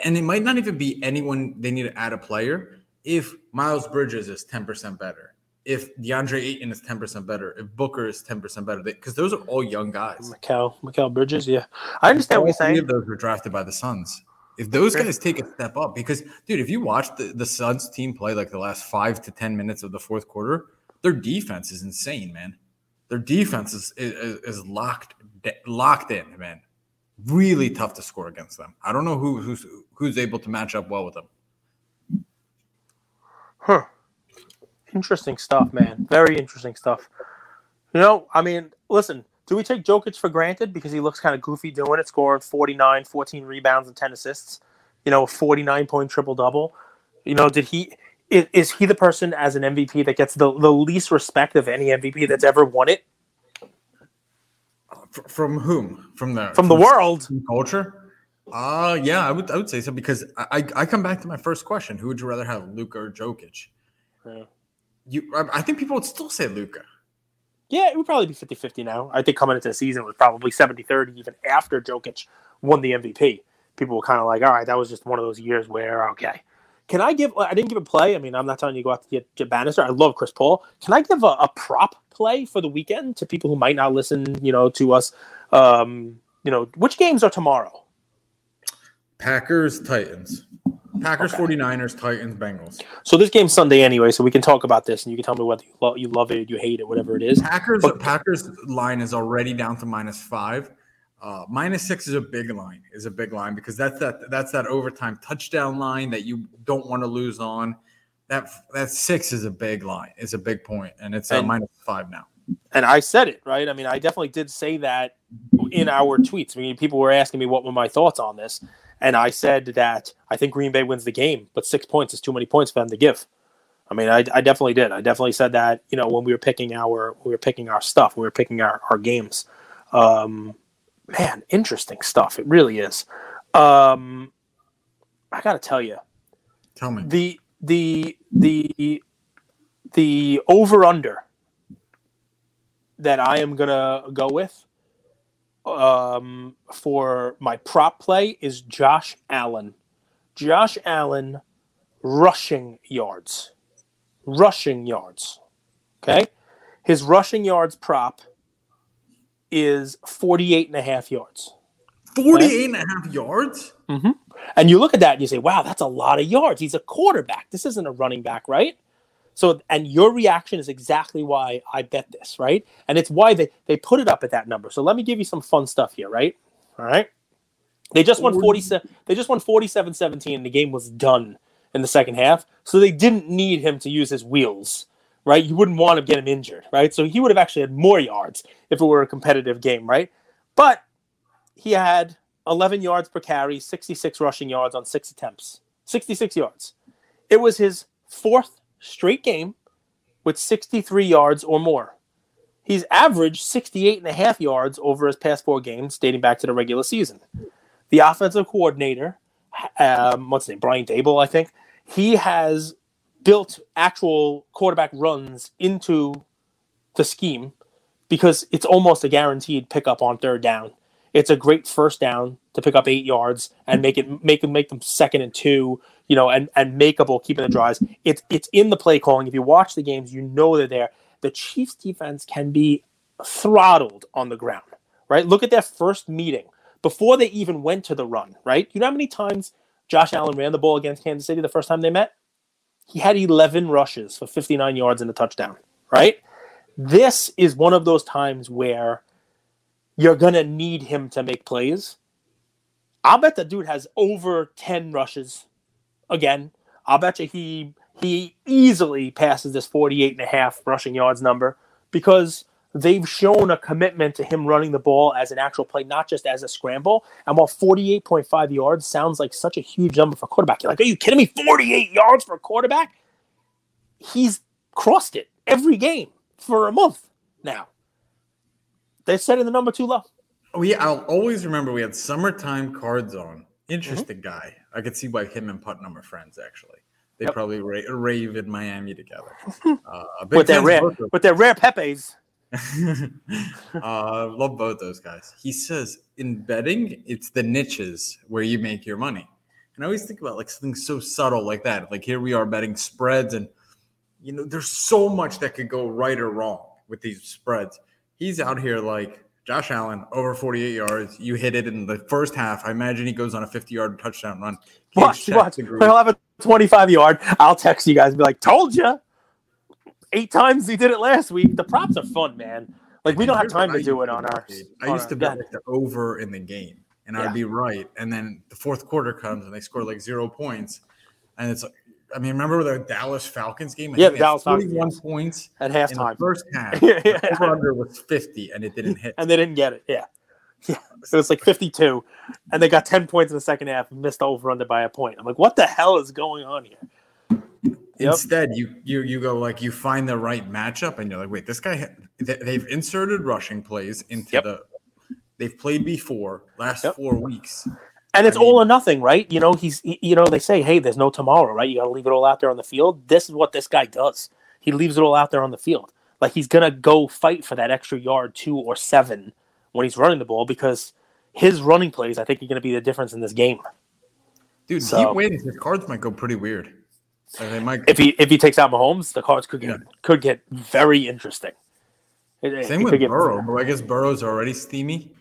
And it might not even be anyone they need to add a player. If Miles Bridges is ten percent better, if DeAndre Ayton is ten percent better, if Booker is ten percent better, because those are all young guys. Mikal, Mikal Bridges, yeah. I understand what you're saying. of those were drafted by the Suns. If those guys take a step up, because dude, if you watch the, the Suns team play like the last five to ten minutes of the fourth quarter, their defense is insane, man. Their defense is is, is locked locked in, man. Really tough to score against them. I don't know who who's who's able to match up well with them. Huh. Interesting stuff, man. Very interesting stuff. You know, I mean, listen, do we take Jokic for granted because he looks kind of goofy doing it, scoring 49, 14 rebounds and 10 assists, you know, 49 point triple double? You know, did he is, is he the person as an MVP that gets the, the least respect of any MVP that's ever won it from whom? From the from the world? from culture? Uh yeah, I would I would say so because I I come back to my first question: Who would you rather have, Luka or Jokic? Yeah. You, I, I think people would still say Luka. Yeah, it would probably be 50 50 now. I think coming into the season was probably 70 30, even after Jokic won the MVP. People were kind of like, all right, that was just one of those years where, okay. Can I give, I didn't give a play. I mean, I'm not telling you to go out to get, get Banister. I love Chris Paul. Can I give a, a prop play for the weekend to people who might not listen, you know, to us? Um, you know, which games are tomorrow? Packers, Titans. Packers, Okay. 49ers, Titans, Bengals. So this game's Sunday anyway, so we can talk about this and you can tell me whether you, lo- you love it, you hate it, whatever it is. Packers, But- Packers line is already down to minus five. Uh, minus six is a big line. Is a big line because that's that that's that overtime touchdown line that you don't want to lose on. That that six is a big line. Is a big point, and it's uh, And- minus five now. and I said it right. I mean, I definitely did say that in our tweets. I mean, people were asking me what were my thoughts on this, and I said that I think Green Bay wins the game, but six points is too many points for them to give. I mean, I, I definitely did. I definitely said that. You know, when we were picking our we were picking our stuff, we were picking our our games. Um, man, interesting stuff. It really is. Um, I got to tell you, Tell me. the the the the over under that I am gonna go with um, for my prop play is Josh Allen. Josh Allen rushing yards. Rushing yards. Okay? His rushing yards prop is 48 and a half yards. 48 and a half yards? And you look at that and you say, wow, that's a lot of yards. He's a quarterback. This isn't a running back, right? So, and your reaction is exactly why I bet this, right? And it's why they, they put it up at that number. So let me give you some fun stuff here, right? All right. They just won 47 they just won 47-17 and the game was done in the second half. So they didn't need him to use his wheels, right? You wouldn't want to get him injured, right? So he would have actually had more yards if it were a competitive game, right? But he had 11 yards per carry, 66 rushing yards on six attempts. 66 yards. It was his fourth straight game with 63 yards or more. He's averaged 68 and a half yards over his past four games, dating back to the regular season. The offensive coordinator, um, what's his name, Brian Daboll, I think, he has built actual quarterback runs into the scheme because it's almost a guaranteed pickup on third down. It's a great first down to pick up eight yards and make it make them make them second and two, you know, and and makeable keeping the drives. It's it's in the play calling. If you watch the games, you know they're there. The Chiefs defense can be throttled on the ground, right? Look at their first meeting. before they even went to the run, right? You know how many times Josh Allen ran the ball against Kansas City the first time they met? He had 11 rushes for 59 yards and a touchdown, right? This is one of those times where you're to need him to make plays. I'll bet the dude has over 10 rushes. Again, I'll bet you he he easily passes this 48 and a half rushing yards number because they've shown a commitment to him running the ball as an actual play, not just as a scramble. And while 48.5 yards sounds like such a huge number for a quarterback, you're like, are you kidding me? 48 yards for a quarterback? He's crossed it every game for a month now. They're setting the number too low. We I'll always remember we had summertime cards on. Interesting mm-hmm. guy. I could see why him and Putnam are friends actually. They yep. probably ra- rave in Miami together. Uh, with their rare, with their rare Pepes. uh, love both those guys. He says in betting, it's the niches where you make your money. And I always think about like something so subtle like that. Like here we are betting spreads, and you know, there's so much that could go right or wrong with these spreads. He's out here like Josh Allen over 48 yards. You hit it in the first half. I imagine he goes on a 50 yard touchdown run. Watch, watch. He'll have a 25 yard. I'll text you guys and be like, told you eight times he did it last week. The props are fun, man. Like we don't have time to do it on our. I used to bet like the over in the game, and I'd be right. And then the fourth quarter comes, and they score like zero points, and it's like. I mean, remember the Dallas Falcons game? Yeah, Dallas Falcons. 41 points at halftime. first half. yeah, yeah. Over under was 50, and it didn't hit. and they didn't get it. Yeah. Yeah. So it's like 52, and they got 10 points in the second half and missed over under by a point. I'm like, what the hell is going on here? Yep. Instead, you you you go like you find the right matchup, and you're like, wait, this guy. They've inserted rushing plays into yep. the. They've played before last yep. four weeks, and it's I mean, all or nothing, right? You know, he's you know they say, hey, there's no tomorrow, right? You got to leave it all out there on the field. This is what this guy does. He leaves it all out there on the field. Like he's gonna go fight for that extra yard, two or seven, when he's running the ball because his running plays, I think, are going to be the difference in this game. Dude, so, keep waiting. His cards might go pretty weird. they might. If he if he takes out Mahomes, the cards could get yeah. could get very interesting. Same with Burrow, but I guess Burrow's already steamy.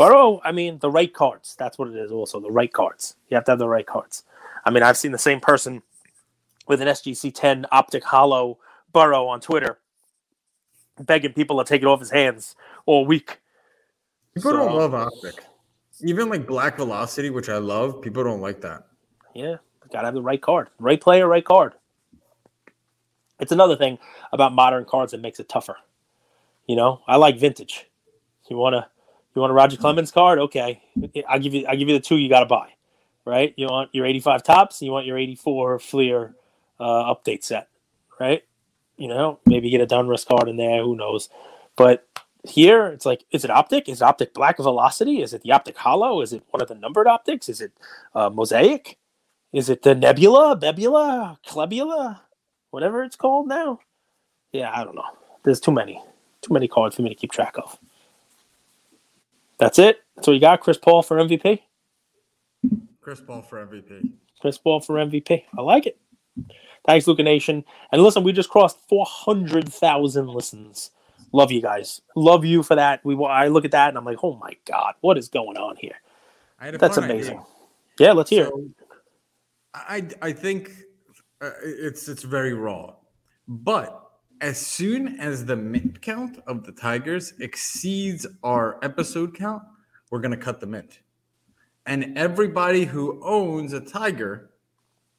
Burrow, I mean, the right cards. That's what it is. Also, the right cards. You have to have the right cards. I mean, I've seen the same person with an SGC 10 optic holo Burrow on Twitter begging people to take it off his hands all week. People so, don't love optic. Even like black velocity, which I love, people don't like that. Yeah, gotta have the right card, right player, right card. It's another thing about modern cards that makes it tougher. You know, I like vintage. You wanna you want a Roger Clemens card? Okay, I'll give you I'll give you the two you gotta buy. Right? You want your 85 Topps, you want your 84 Fleer uh, update set, right? You know, maybe get a Donruss card in there. Who knows? But here it's like is it optic is it optic black velocity is it the optic holo is it one of the numbered optics is it uh, mosaic is it the nebula bebula clebula whatever it's called now yeah i don't know there's too many too many cards for me to keep track of that's it so you got chris paul for mvp chris paul for mvp chris paul for mvp i like it thanks luca nation and listen we just crossed 400000 listens Love you guys. Love you for that. We I look at that and I'm like, oh my god, what is going on here? That's amazing. Idea. Yeah, let's hear. So, I I think uh, it's it's very raw, but as soon as the mint count of the Tigers exceeds our episode count, we're gonna cut the mint, and everybody who owns a Tiger,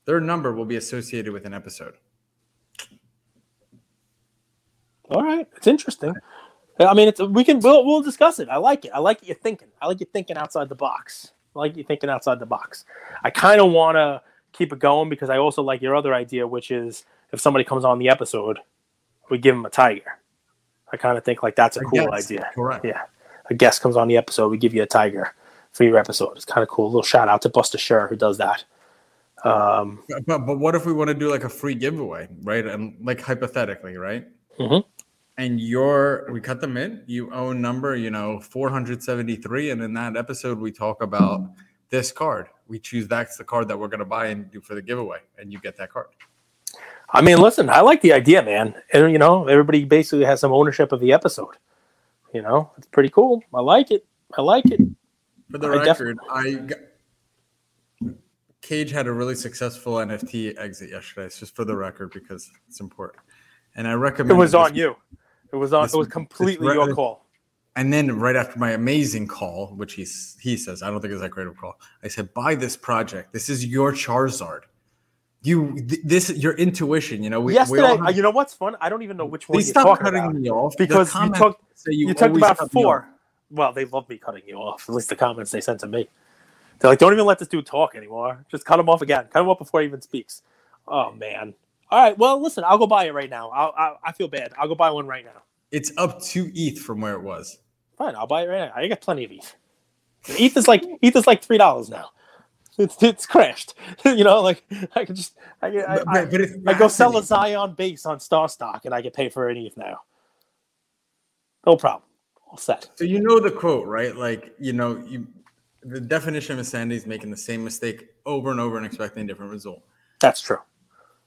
their number will be associated with an episode. All right, it's interesting. I mean, it's we can we'll we'll discuss it. I like it. I like you thinking. I like you thinking outside the box. I like you thinking outside the box. I kind of want to keep it going because I also like your other idea, which is if somebody comes on the episode, we give them a tiger. I kind of think like that's a cool idea. Correct. Yeah, a guest comes on the episode, we give you a tiger for your episode. It's kind of cool. A little shout out to Buster Scher who does that. Um, but but what if we want to do like a free giveaway, right? And like hypothetically, right? Mm-hmm and your we cut them in you own number you know 473 and in that episode we talk about this card we choose that's the card that we're going to buy and do for the giveaway and you get that card i mean listen i like the idea man and you know everybody basically has some ownership of the episode you know it's pretty cool i like it i like it For the I def- record, I got, Cage had a really successful NFT exit yesterday. It's just for the record because it's important. And I recommend It was this- on you. It was on. this- It was completely re- your call. And then right after my amazing call, which he he says, I don't think it's that great of a call. I said, buy this project. This is your Charizard. You th- this your intuition. You know, we, Yesterday, all uh, have- you know what's fun? I don't even know which one you're stop cutting about me off because you talked. say You, talked about cut me off. four. Well, they love me cutting you off. At least the comments they sent to me. They're like, "Don't even let this dude talk anymore. Just cut him off again. Cut him off before he even speaks." Oh man. All right. Well, listen. I'll go buy it right now. I'll, I I feel bad. I'll go buy one right now. It's up to ETH from where it was. Fine. I'll buy it right now. I got plenty of ETH. ETH is like ETH is like three dollars now. It's, it's crashed. you know, like I can just I, I, But, I, but, but it's I go sell a. Zion base on Star Stock and I get paid for an ETH now. No problem. All set. So you know the quote, right? Like you know, you the definition of insanity is making the same mistake over and over and expecting a different result. That's true.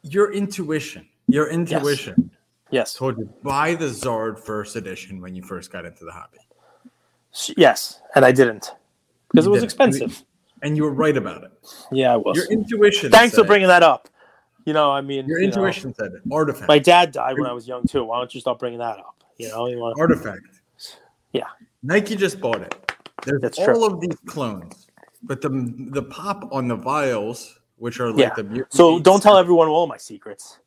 Your intuition, your intuition Yes. told you buy the Zard first edition when you first got into the hobby, Yes. And I didn't because it was didn't. expensive. And you were right about it. Yeah, I was. Your intuition. Thanks for bringing that up. You know, I mean, Your you know, intuition said it. Artifact. my dad died when I was young too. Why don't you stop bringing that up? You know, you want Artifact. Yeah. Nike just bought it. There's That's all true. of these clones, but the the pop on the vials, which are like Yeah. the So don't tell everyone all my secrets.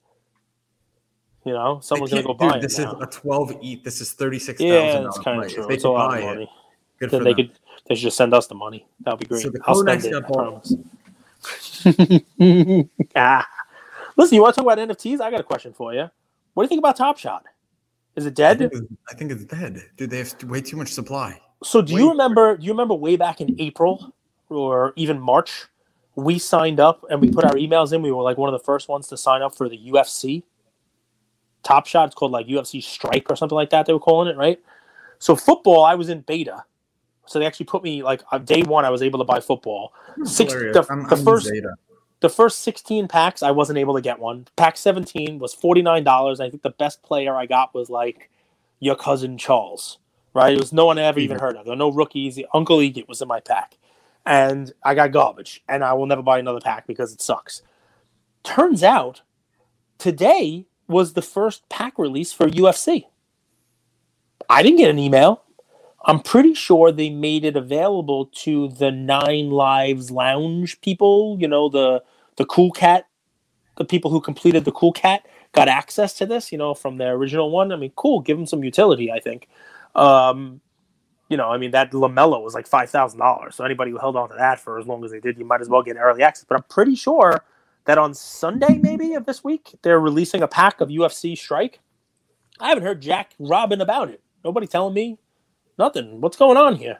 You know, someone's gonna go buy dude, it. this now. is a 12 eat. This is 36,000. yeah, that's kind of true. They It's a lot buy of it. money. Good Then for they them. could they should just send us the money. That would be great. So the I'll spend it. I promise. ah. Listen, you want to talk about NFTs? I got a question for you. What do you think about Top Shot? Is it I dead? think, I think it's dead. Dude, they have way too much supply. So do you remember? Do you remember way back in April or even March? We signed up and we put our emails in. We were like one of the first ones to sign up for the UFC Top Shot. It's called like UFC Strike or something like that. They were calling it, right? So football, I was in beta. So they actually put me like on day one. I was able to buy football. Six, the, I'm- the I'm first the first 16 packs i wasn't able to get one. Pack 17 was $49 i think the best player i got was like your cousin charles right? It was no one I ever even heard of. There were no rookies. Uncle Egit was in my pack. And i got garbage and i will never buy another pack because it sucks. Turns out today was the first pack release for ufc i didn't get an email i'm pretty sure they made it available to the nine lives lounge people you know the the cool cat the people who completed the cool cat got access to this you know from their original one. I mean cool give them some utility i think. Um you know i mean that LaMelo was like $5000 so anybody who held on to that for as long as they did you might as well get early access. But i'm pretty sure that on sunday maybe of this week they're releasing a pack of ufc strike. I haven't heard jack robin about it. Nobody telling me nothing what's going on here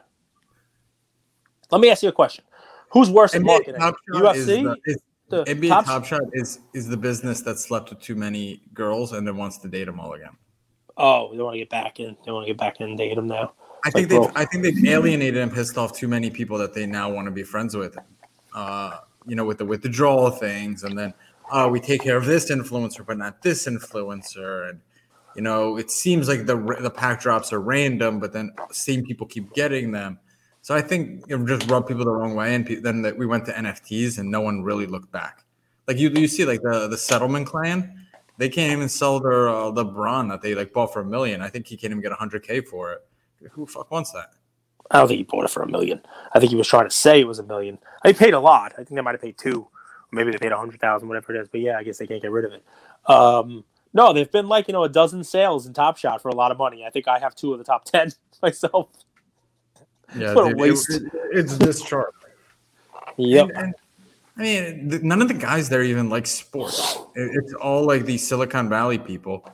let me ask you a question who's worse at marketing Shot is ufc the- is- the NBA Top- Top Shot is is the business that slept with too many girls and then wants to date them all again. Oh, they want to get back in. They want to get back in and date them now. I think Like, they've I think they've alienated and pissed off too many people that they now want to be friends with. Uh, you know, with the withdrawal things, and then uh, we take care of this influencer, but not this influencer, and you know, it seems like the the pack drops are random, but then same people keep getting them. So I think it just rubbed people the wrong way, and then that we went to NFTs, and no one really looked back. Like you, you see, like the the Settlement Clan, they can't even sell their uh, LeBron that they like bought for a million. I think he can't even get hundred k for it. Who fuck wants that? I don't think he bought it for a million. I think he was trying to say it was a million. He paid a lot. I think they might have paid two. Maybe they paid a hundred thousand, whatever it is. But yeah, I guess they can't get rid of it. Um, no, they've been like you know a dozen sales in Top Shot for a lot of money. I think I have two of the top ten myself. Yeah, What a dude, it- waste. it- it's this chart. Yep. And- and, I mean, th- none of the guys there even like sports. It- It's all like these Silicon Valley people,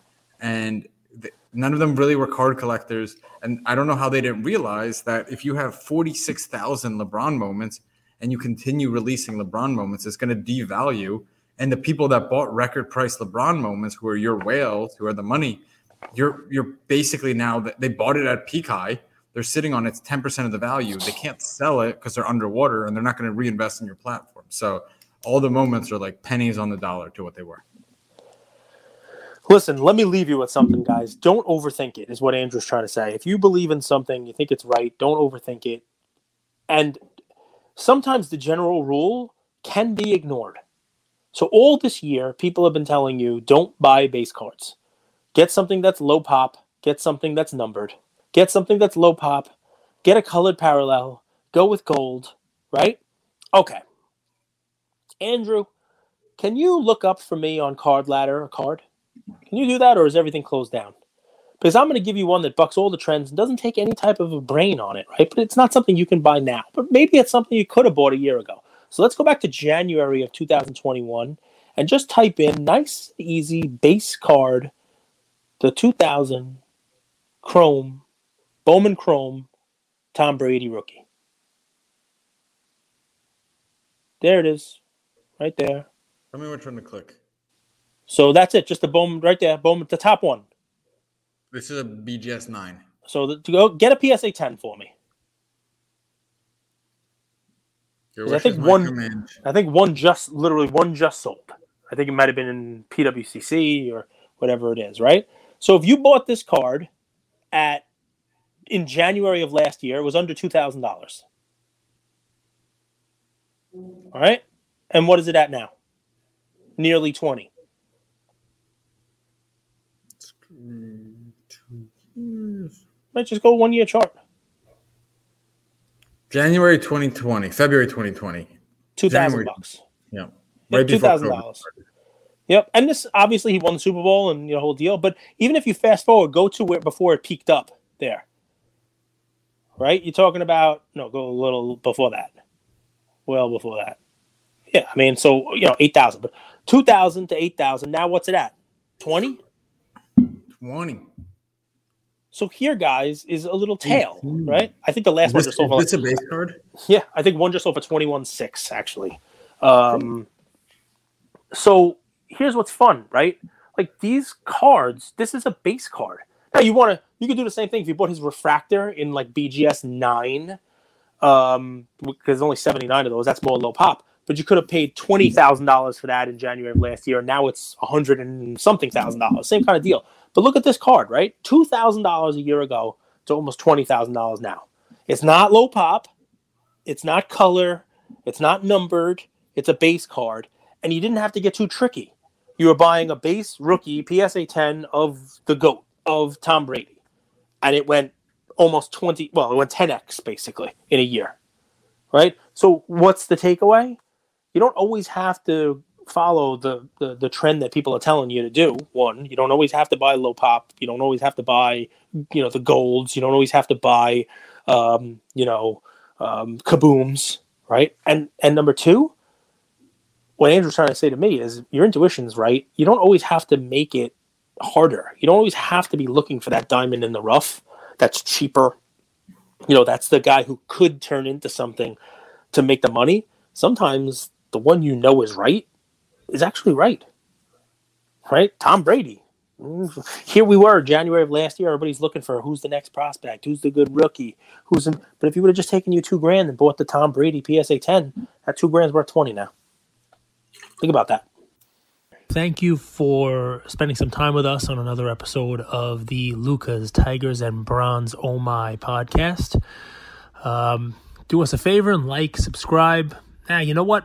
and th- none of them really were card collectors. And I don't know how they didn't realize that if you have forty-six thousand LeBron moments and you continue releasing LeBron moments, it's going to devalue. And the people that bought record price LeBron moments, who are your whales, who are the money, you're you're basically now that they bought it at peak high. They're sitting on its 10% of the value. They can't sell it because they're underwater and they're not going to reinvest in your platform. So all the moments are like pennies on the dollar to what they were. Listen, let me leave you with something, guys. Don't overthink it, is what Andrew's trying to say. If you believe in something, you think it's right, don't overthink it. And sometimes the general rule can be ignored. So all this year, people have been telling you don't buy base cards. Get something that's low pop, get something that's numbered, get something that's low pop, get a colored parallel, go with gold, right? Okay. Andrew, can you look up for me on Card Ladder a card? Can you do that, or is everything closed down? Because I'm going to give you one that bucks all the trends and doesn't take any type of a brain on it, right? But it's not something you can buy now. But maybe it's something you could have bought a year ago. So let's go back to January of 2021 and just type in nice, easy base card, the 2000 Chrome, Bowman Chrome, Tom Brady rookie. There it is, right there. Tell me which one to click. So that's it, just the Bowman right there, Bowman, the top one. This is a BGS nine. So the, to go get a PSA 10 for me. Your 'Cause I think one- command. I think one just literally one just sold. I think it might have been in PWCC or whatever it is, right? So if you bought this card at in January of last year, it was under two thousand dollars. All right, and what is it at now? Nearly twenty. Let's just go one year chart. January 2020, February 2020. Two thousand January. bucks. Yeah. Yeah, Right two before thousand COVID dollars. Yep, and this obviously he won the Super Bowl and the whole deal. But even if you fast forward, go to where before it peaked up there, right? You're talking about no, go a little before that, well before that. Yeah, I mean, so you know, eight thousand, but two thousand to eight thousand. Now what's it at? Twenty. 20. So here, guys, is a little tail, Mhm. right? I think the last one This, just sold for this a base card? Yeah, I think one just sold for twenty one six actually. Um, so here's what's fun, right? Like these cards, this is a base card. Now you want to, you could do the same thing if you bought his refractor in like BGS nine, um, because there's only seventy nine of those. That's more low pop. But you could have paid twenty thousand dollars for that in January of last year. Now it's a hundred and something thousand dollars. Same kind of deal. But look at this card, right? Two thousand dollars a year ago to almost twenty thousand dollars now. It's not low pop. It's not color. It's not numbered. It's a base card. And you didn't have to get too tricky. You were buying a base rookie PSA 10 of the GOAT, of Tom Brady. And it went almost 20, well, it went 10x basically in a year. Right? So what's the takeaway? You don't always have to follow the, the the trend that people are telling you to do. One, you don't always have to buy low pop. You don't always have to buy, you know, the golds. You don't always have to buy, um, you know, um, kabooms, right? And and number two, what Andrew's trying to say to me is your intuition's right. You don't always have to make it harder. You don't always have to be looking for that diamond in the rough that's cheaper. You know, that's the guy who could turn into something to make the money. Sometimes the one you know is right is actually right. Right? Tom Brady. Here we were, January of last year. Everybody's looking for who's the next prospect, who's the good rookie, who's in. But if you would have just taken you two grand and bought the Tom Brady PSA 10, that two grand's worth 20 now. Think about that. Thank you for spending some time with us on another episode of the Lucas, Tigers, and Bronze Oh My podcast. Um, do us a favor and like, subscribe. Now, you know what?